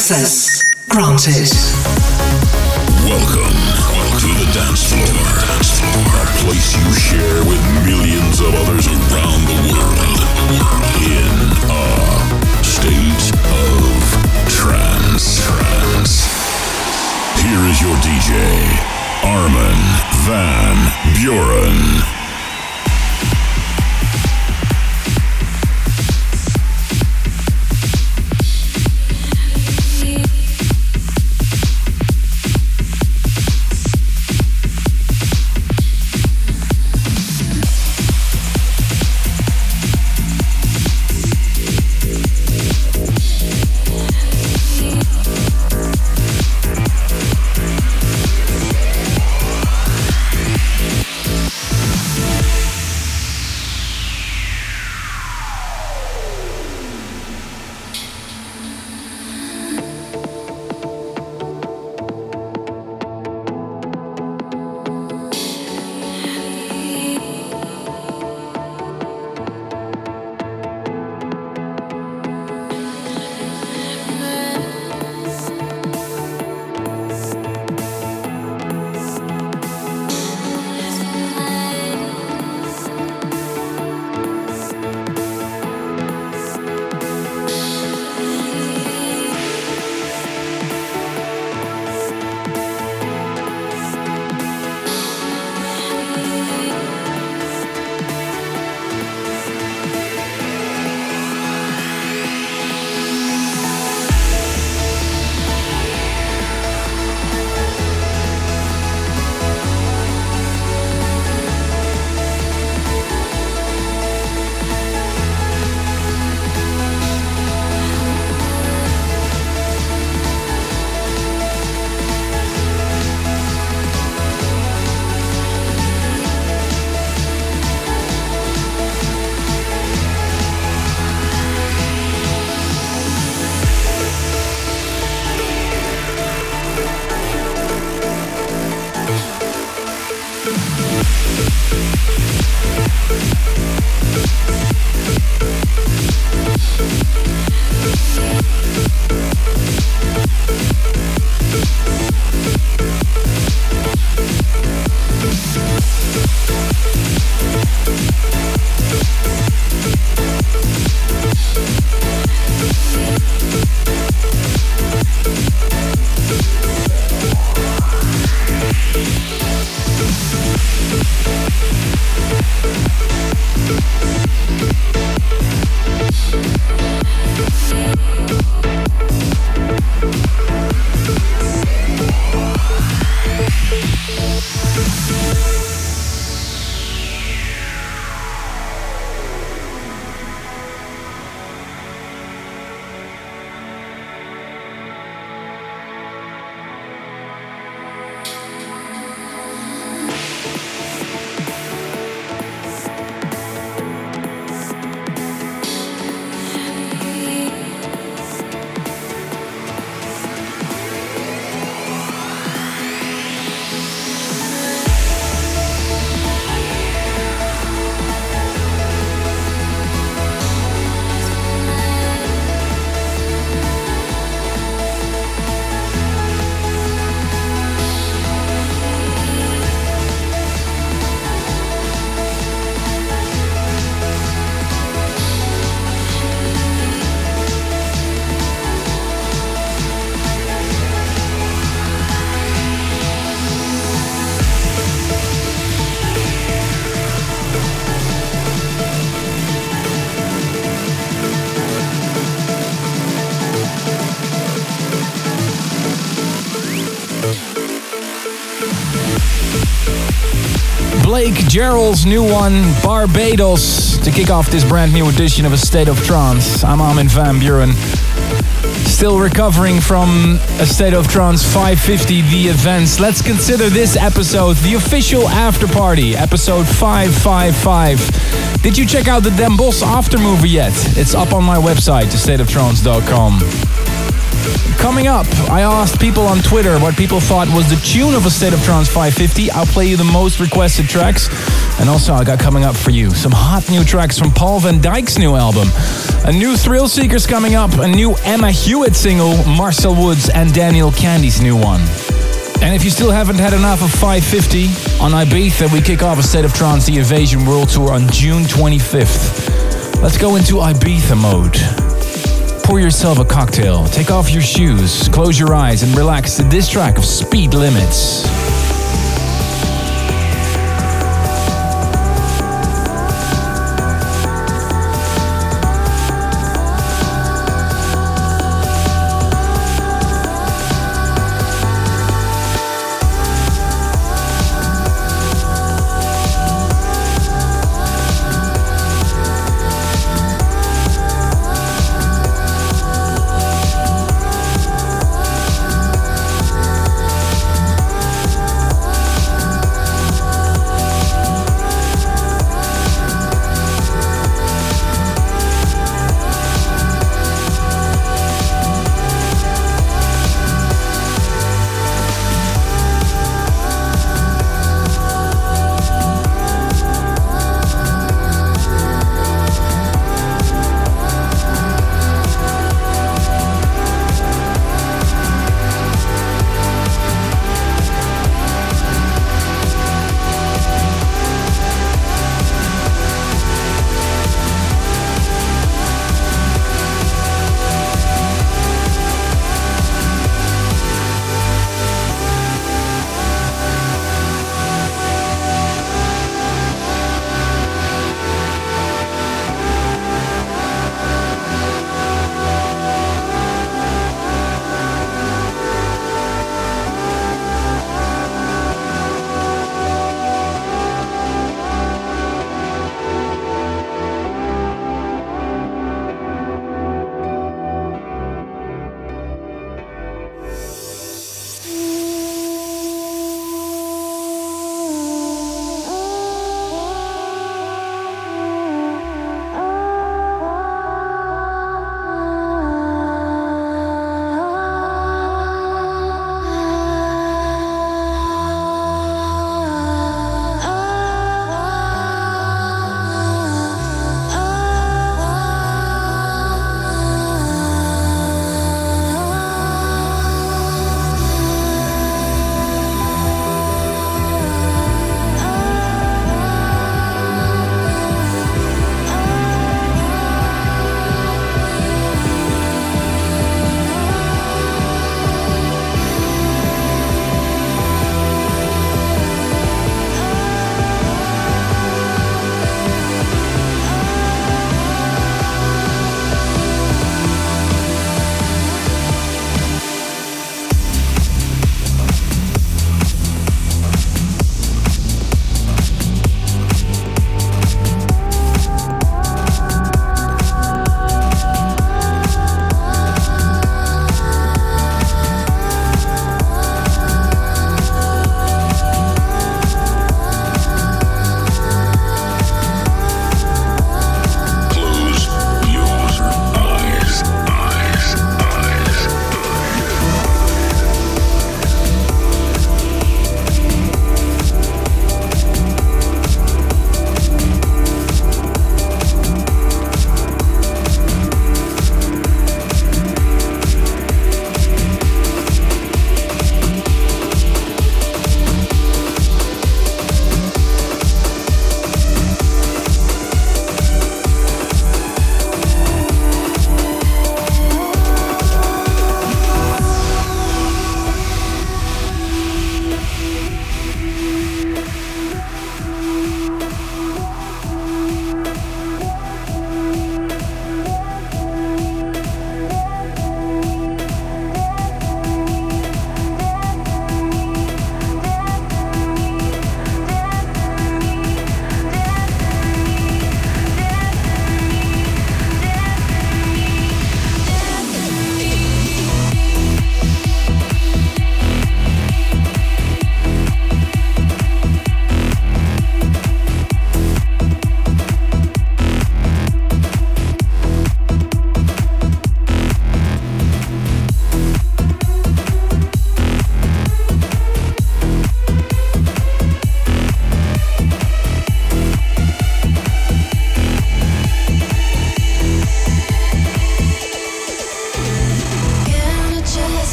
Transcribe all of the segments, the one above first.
Access granted. Welcome to the dance floor, a place you share with millions of others. Blake Jarrell's new one, Barbados, to kick off this brand new edition of A State of Trance. I'm Armin van Buuren. Still recovering from A State of Trance 550, the events. Let's consider this episode the official after party, episode 555. Did you check out the Den after movie yet? It's up on my website, astateoftrance.com. Coming up, I asked people on Twitter what people thought was the tune of a State of Trance 550. I'll play you the most requested tracks. And also, I got coming up for you some hot new tracks from Paul van Dyk's new album. A new Thrill Seekers coming up, a new Emma Hewitt single, Marcel Woods and Daniel Kandi's new one. And if you still haven't had enough of 550, on Ibiza we kick off a State of Trance The Invasion World Tour on June 25th. Let's go into Ibiza mode pour yourself a cocktail, take off your shoes, close your eyes, and relax to this track of Speed Limits.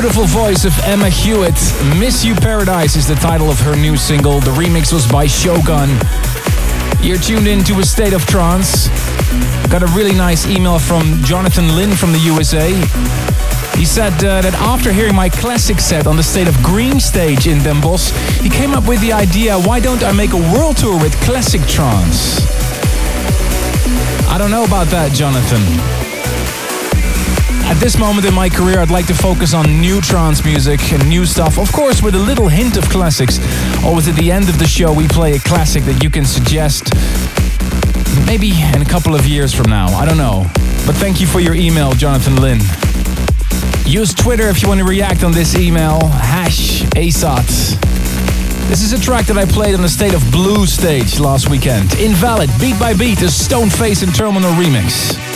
Beautiful voice of Emma Hewitt. Miss You Paradise is the title of her new single. The remix was by Shogun. You're tuned in to a state of trance. Got a really nice email from Jonathan Lynn from the USA. He said uh, that after hearing my classic set on the State of Green stage in Den he came up with the idea why don't I make a world tour with classic trance? I don't know about that, Jonathan. At this moment in my career, I'd like to focus on new trance music and new stuff, of course, with a little hint of classics. Always at the end of the show, we play a classic that you can suggest maybe in a couple of years from now. I don't know. But thank you for your email, Jonathan Lynn. Use Twitter if you want to react on this email. Hash ASOT. This is a track that I played on the State of Blue stage last weekend. Invalid, beat by beat, a Stoneface and Terminal remix.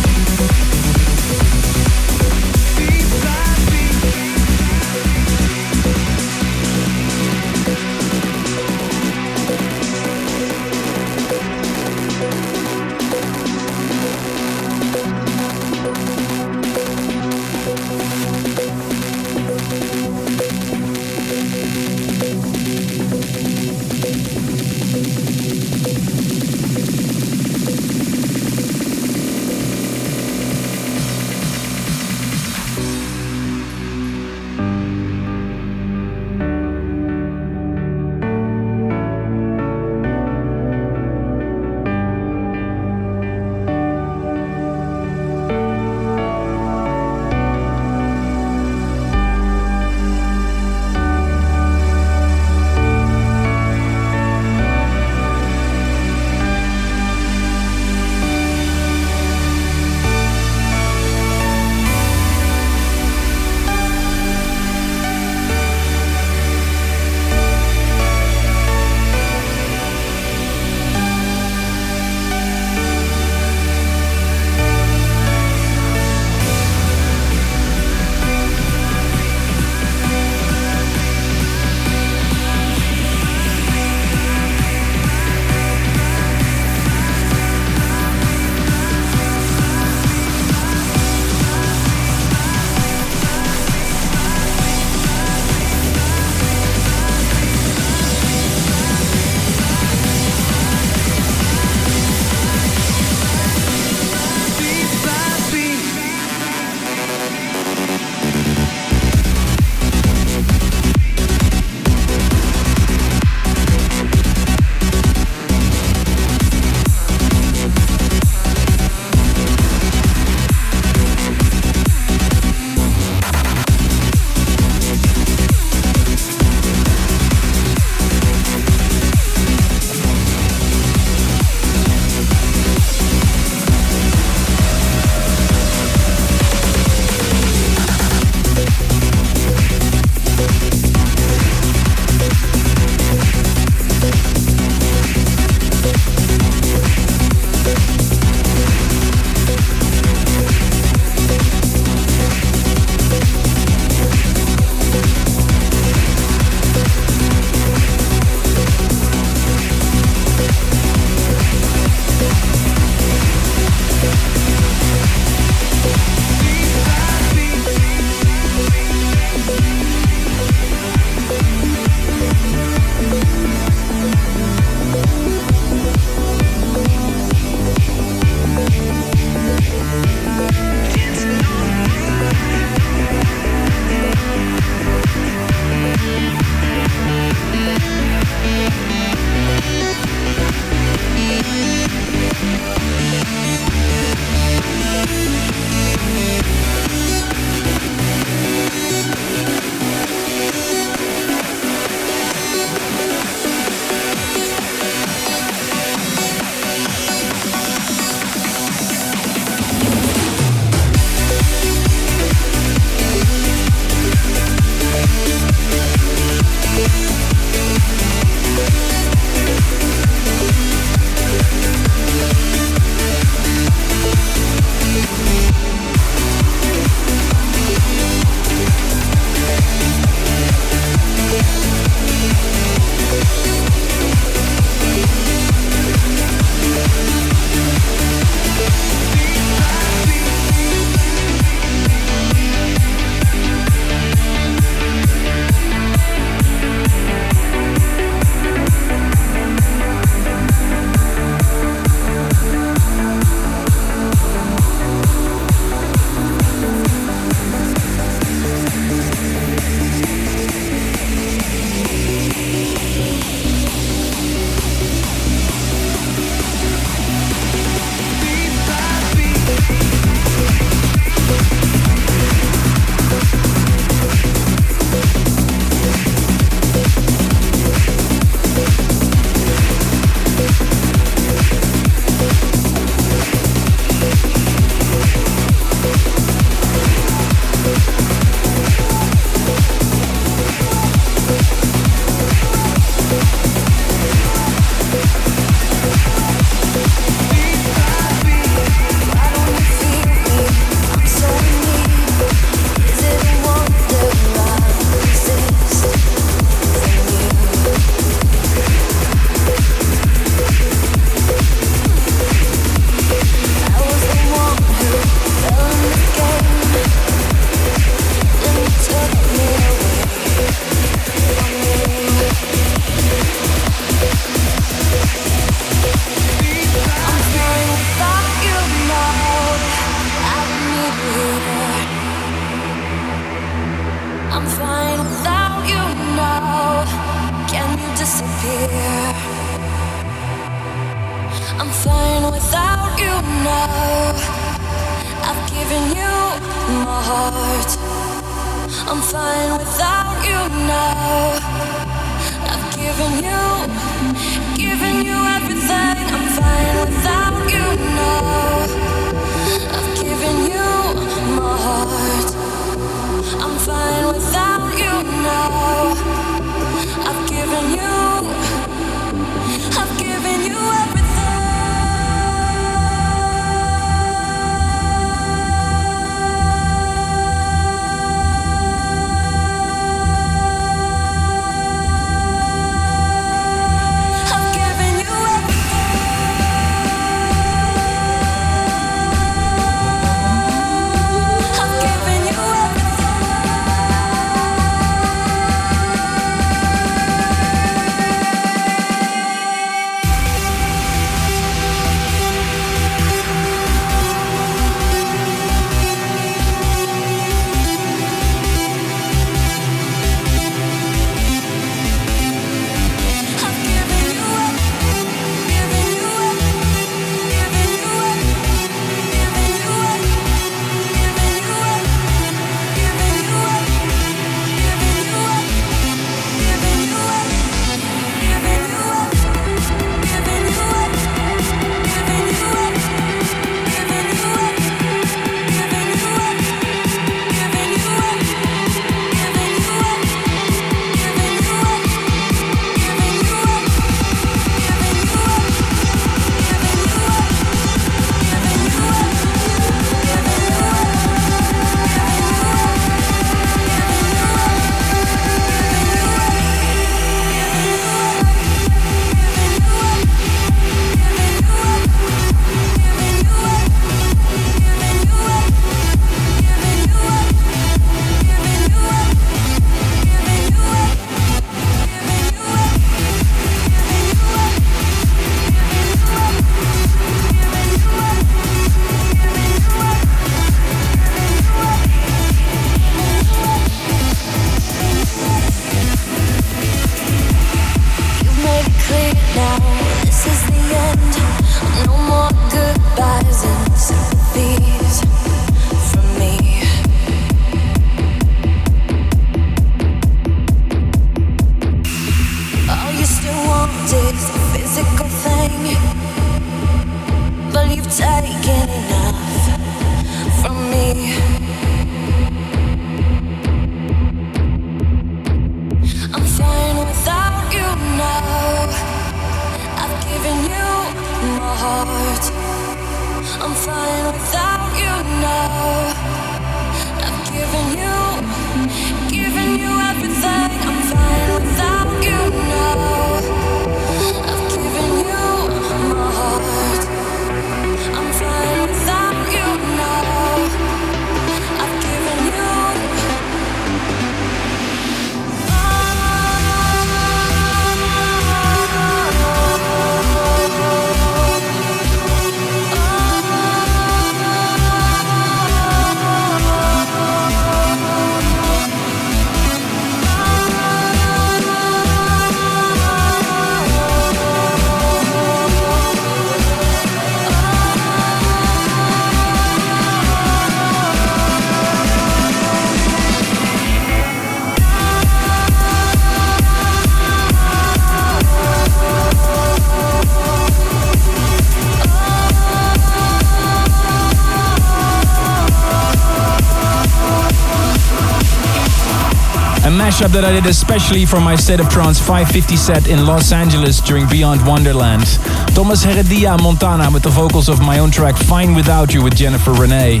Mashup that I did especially for my State of Trance 550 set in Los Angeles during Beyond Wonderland. Thomas Heredia Montana with the vocals of my own track Fine Without You with Jennifer Rene.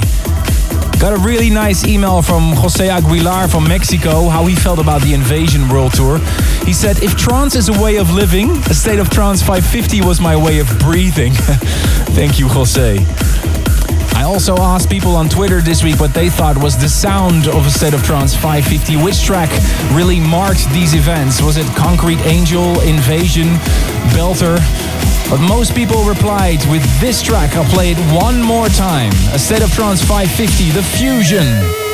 Got a really nice email from Jose Aguilar from Mexico, how he felt about the Invasion World Tour. He said, If trance is a way of living, a State of Trance 550 was my way of breathing. Thank you, Jose. I also asked people on Twitter this week what they thought was the sound of a State of Trance 550. Which track really marked these events? Was it Concrete Angel, Invasion, Belter? But most people replied with this track. I'll play it one more time. A State of Trance 550, The Fusion.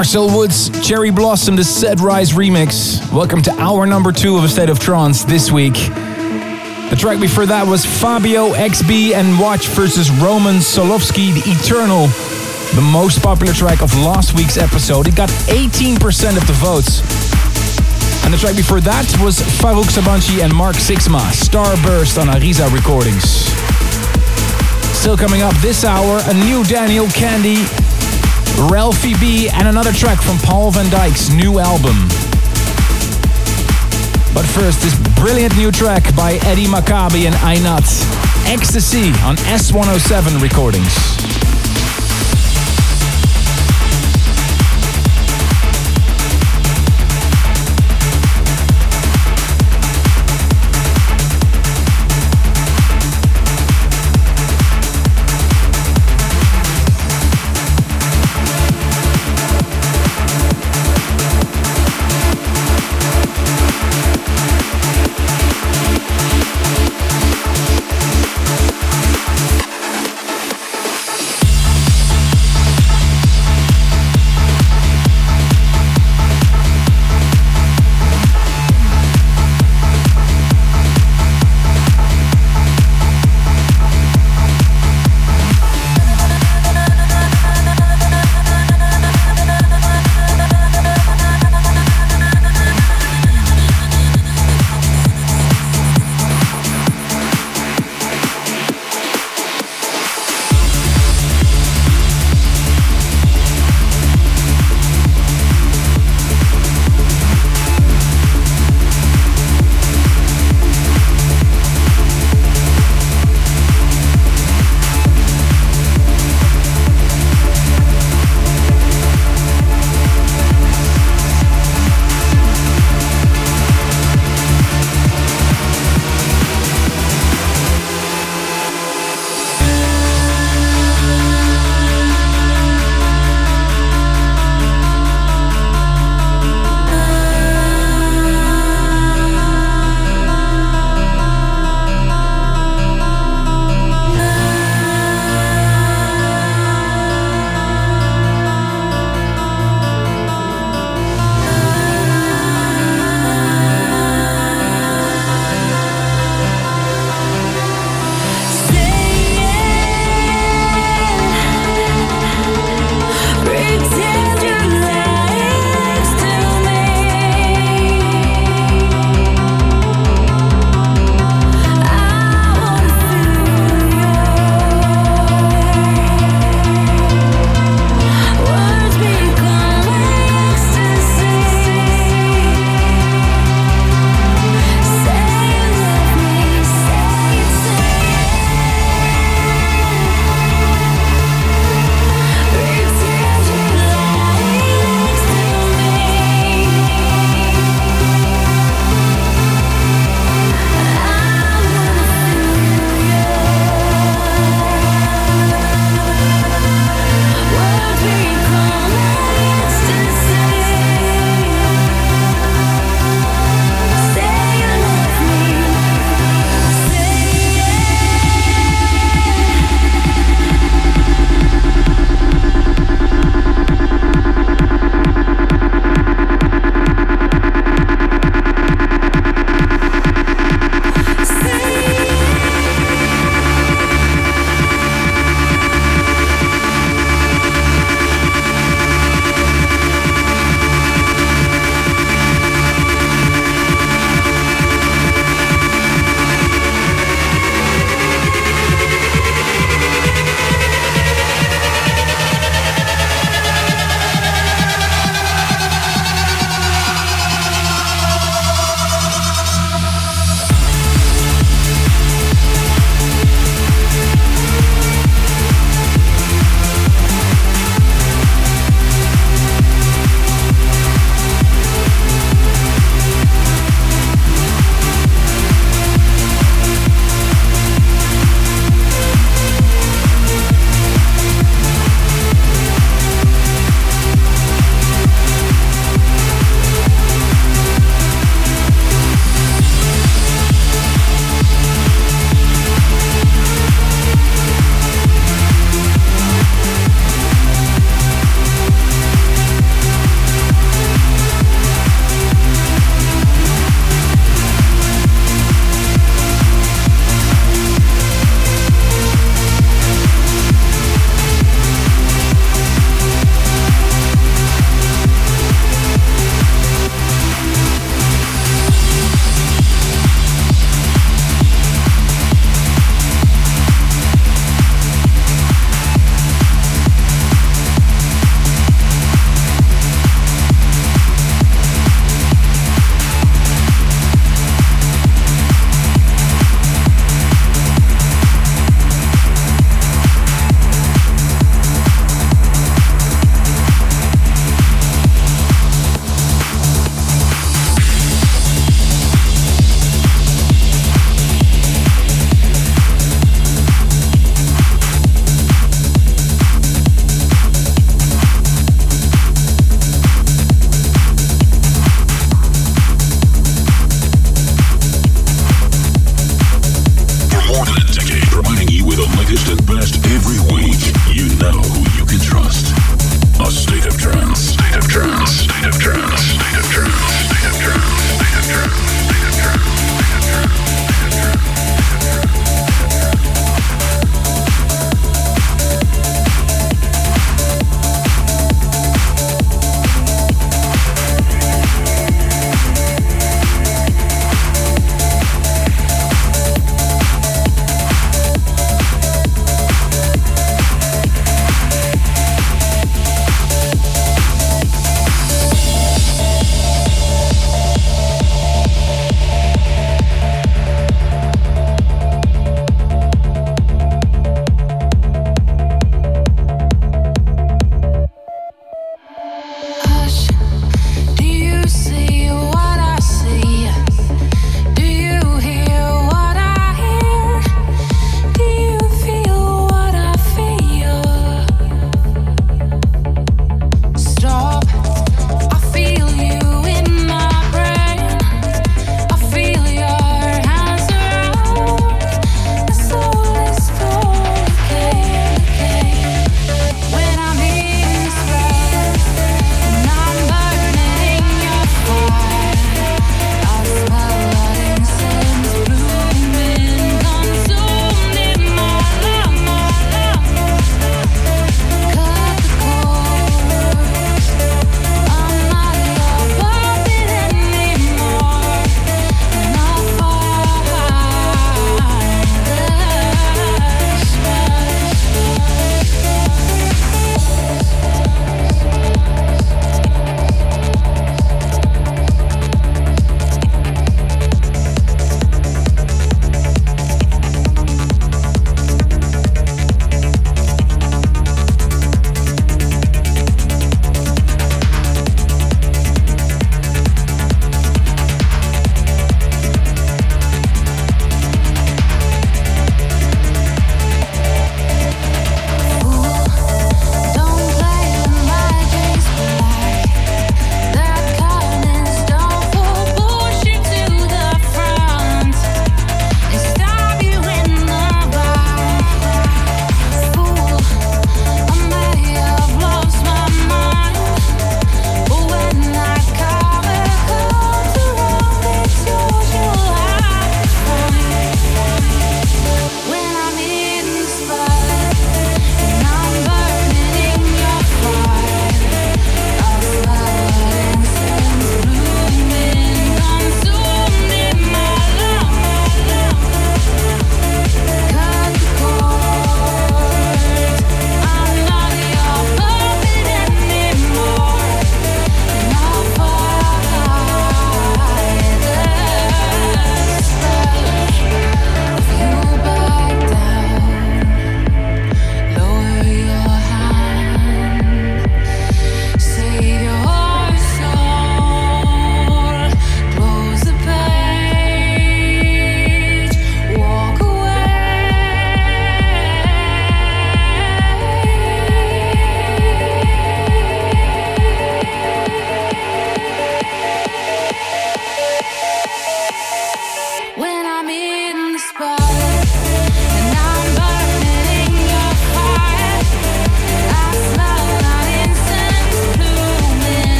Marcel Woods, Cherry Blossom, the Set Rise remix. Welcome to hour number two of A State of Trance this week. The track before that was Fabio XB and Wach versus Roman Solovsky, The Eternal, the most popular track of last week's episode. It got 18% of the votes. And the track before that was Faruk Sabanci and Mark Sixma, Starburst on Ariza Recordings. Still coming up this hour, a new Daniel Kandi, Ralphie B, and another track from Paul van Dyk's new album. But first, this brilliant new track by Eddie Maccabi and Ainat, Ecstasy on S107 Recordings.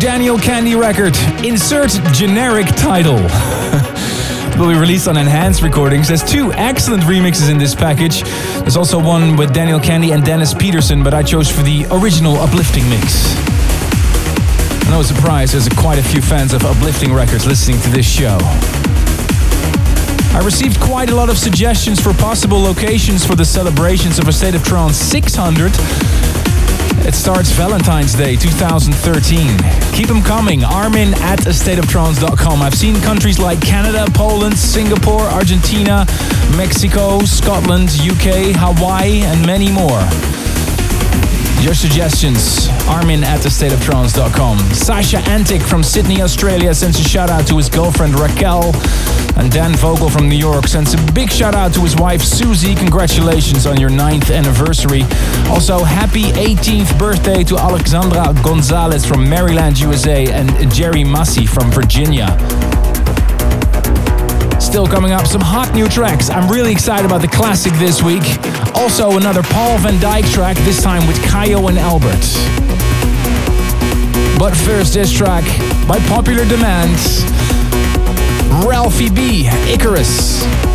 Daniel Kandi record. Insert generic title. will be released on Enhanced Recordings. There's two excellent remixes in this package. There's also one with Daniel Kandi and Dennis Peterson, but I chose for the original uplifting mix. No surprise, there's quite a few fans of uplifting records listening to this show. I received quite a lot of suggestions for possible locations for the celebrations of A State of Trance 600. It starts Valentine's Day 2013. Keep them coming. Armin at astateoftrance.com. I've seen countries like Canada, Poland, Singapore, Argentina, Mexico, Scotland, UK, Hawaii, and many more. Your suggestions, Armin at thestateoftrance.com. Sasha Antic from Sydney, Australia sends a shout out to his girlfriend Raquel. And Dan Vogel from New York sends a big shout out to his wife Susie. Congratulations on your ninth anniversary. Also, happy 18th birthday to Alexandra Gonzalez from Maryland, USA, and Jerry Massey from Virginia. Still coming up, some hot new tracks. I'm really excited about the classic this week. Also, another Paul van Dyk track, this time with Kayo and Albert. But first, this track, by popular demand, Ralphie B, Icarus.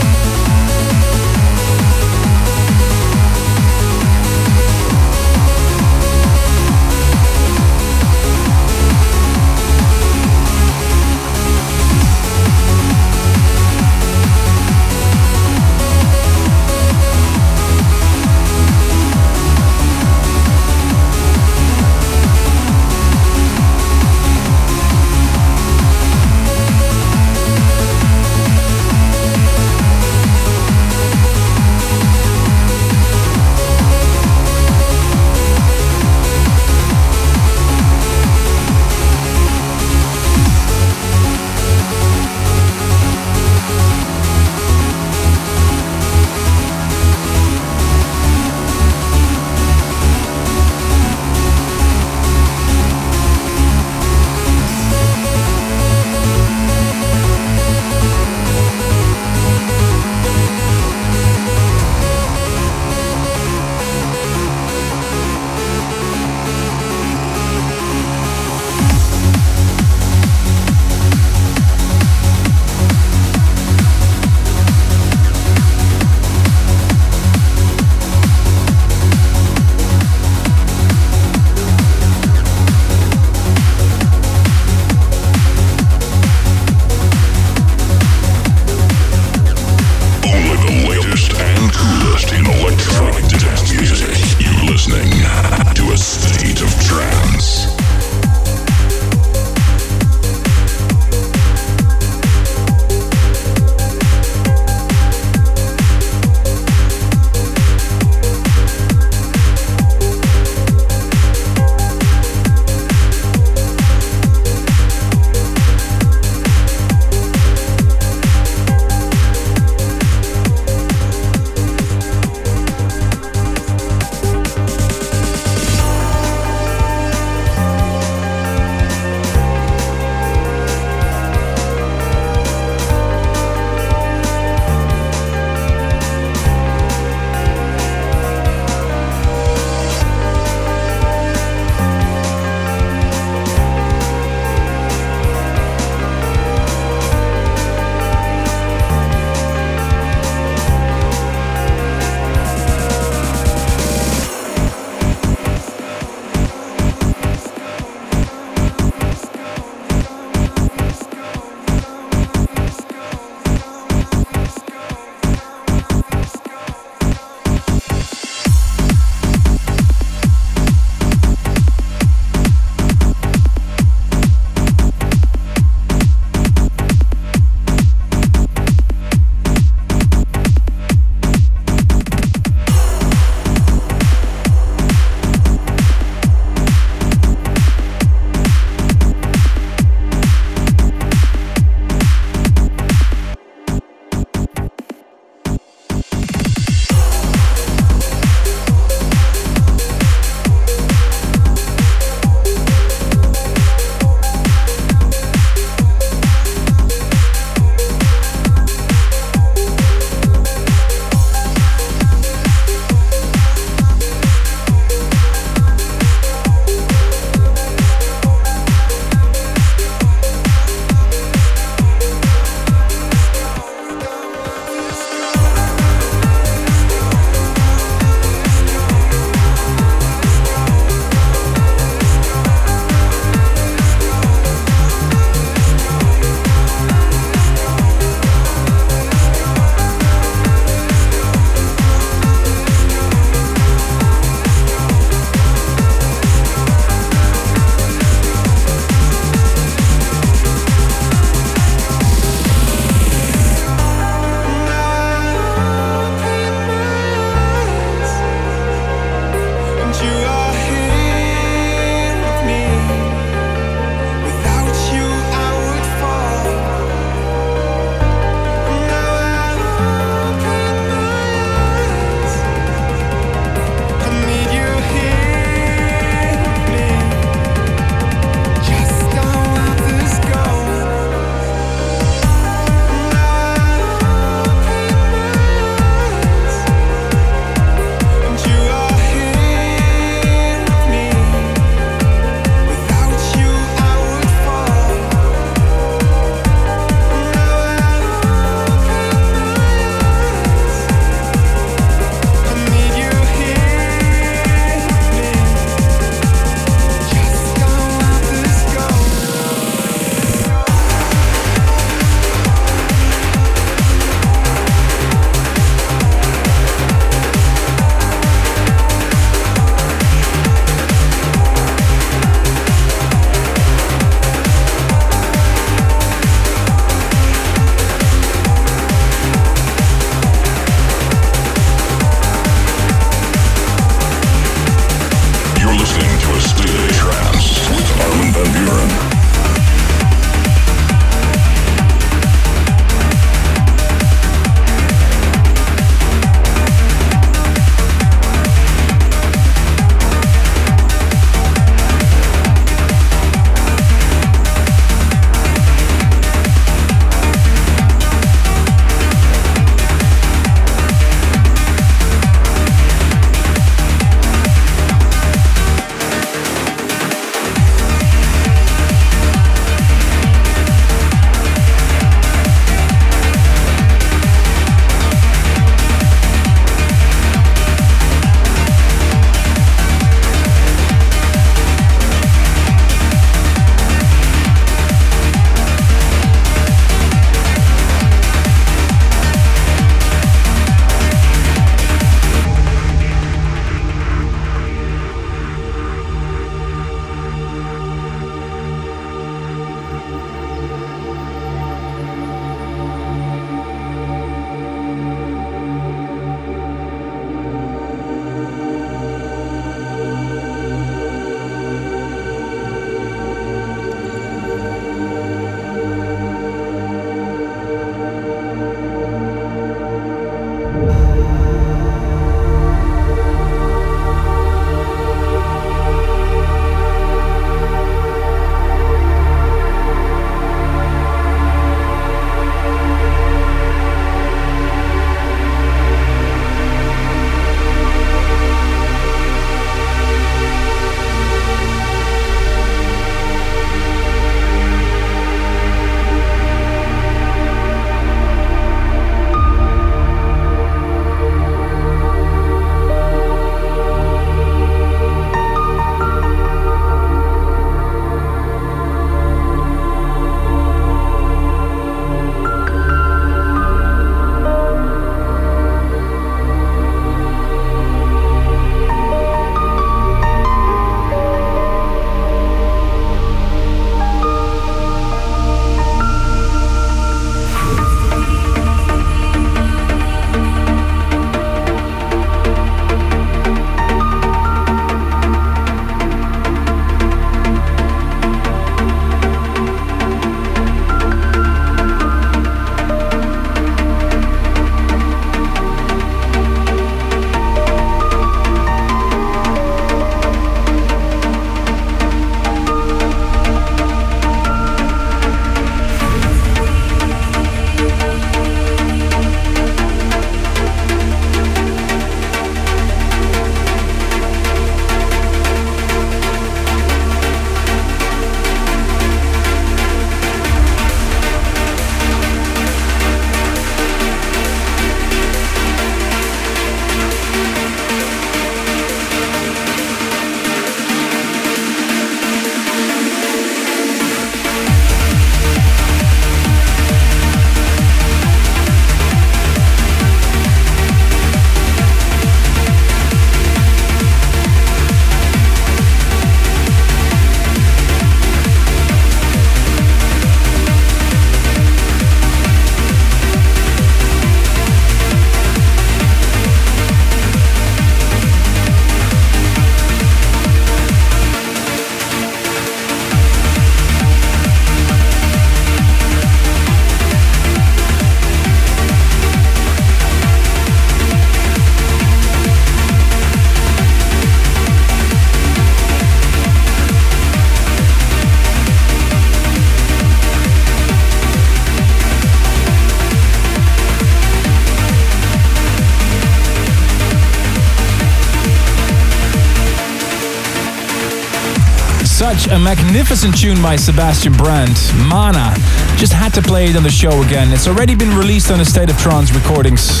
Such a magnificent tune by Sebastian Brandt. Mana. Just had to play it on the show again. It's already been released on the State of Trance recordings.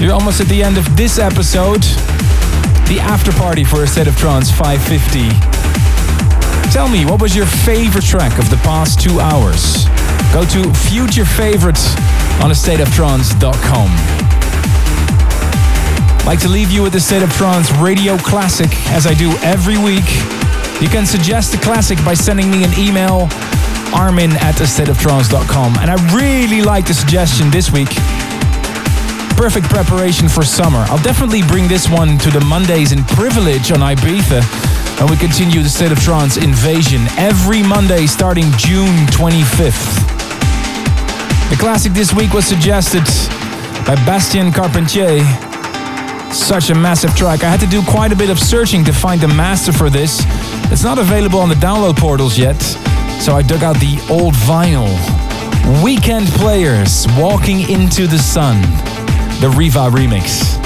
You're almost at the end of this episode. The after party for a State of Trance 550. Tell me, what was your favorite track of the past two hours? Go to future favorites on a stateoftrance.com. Like to leave you with the State of Trance radio classic as I do every week. You can suggest a classic by sending me an email, armin at stateoftrance.com. And I really like the suggestion this week. Perfect preparation for summer. I'll definitely bring this one to the Mondays in Privilege on Ibiza. And we continue the State of Trance invasion every Monday starting June 25th. The classic this week was suggested by Bastien Carpentier. Such a massive track. I had to do quite a bit of searching to find the master for this. It's not available on the download portals yet, so I dug out the old vinyl. Weekend Players, Walking into the Sun, the Riva remix.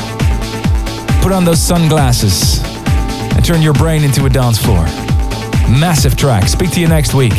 Put on those sunglasses and turn your brain into a dance floor. Massive track. Speak to you next week.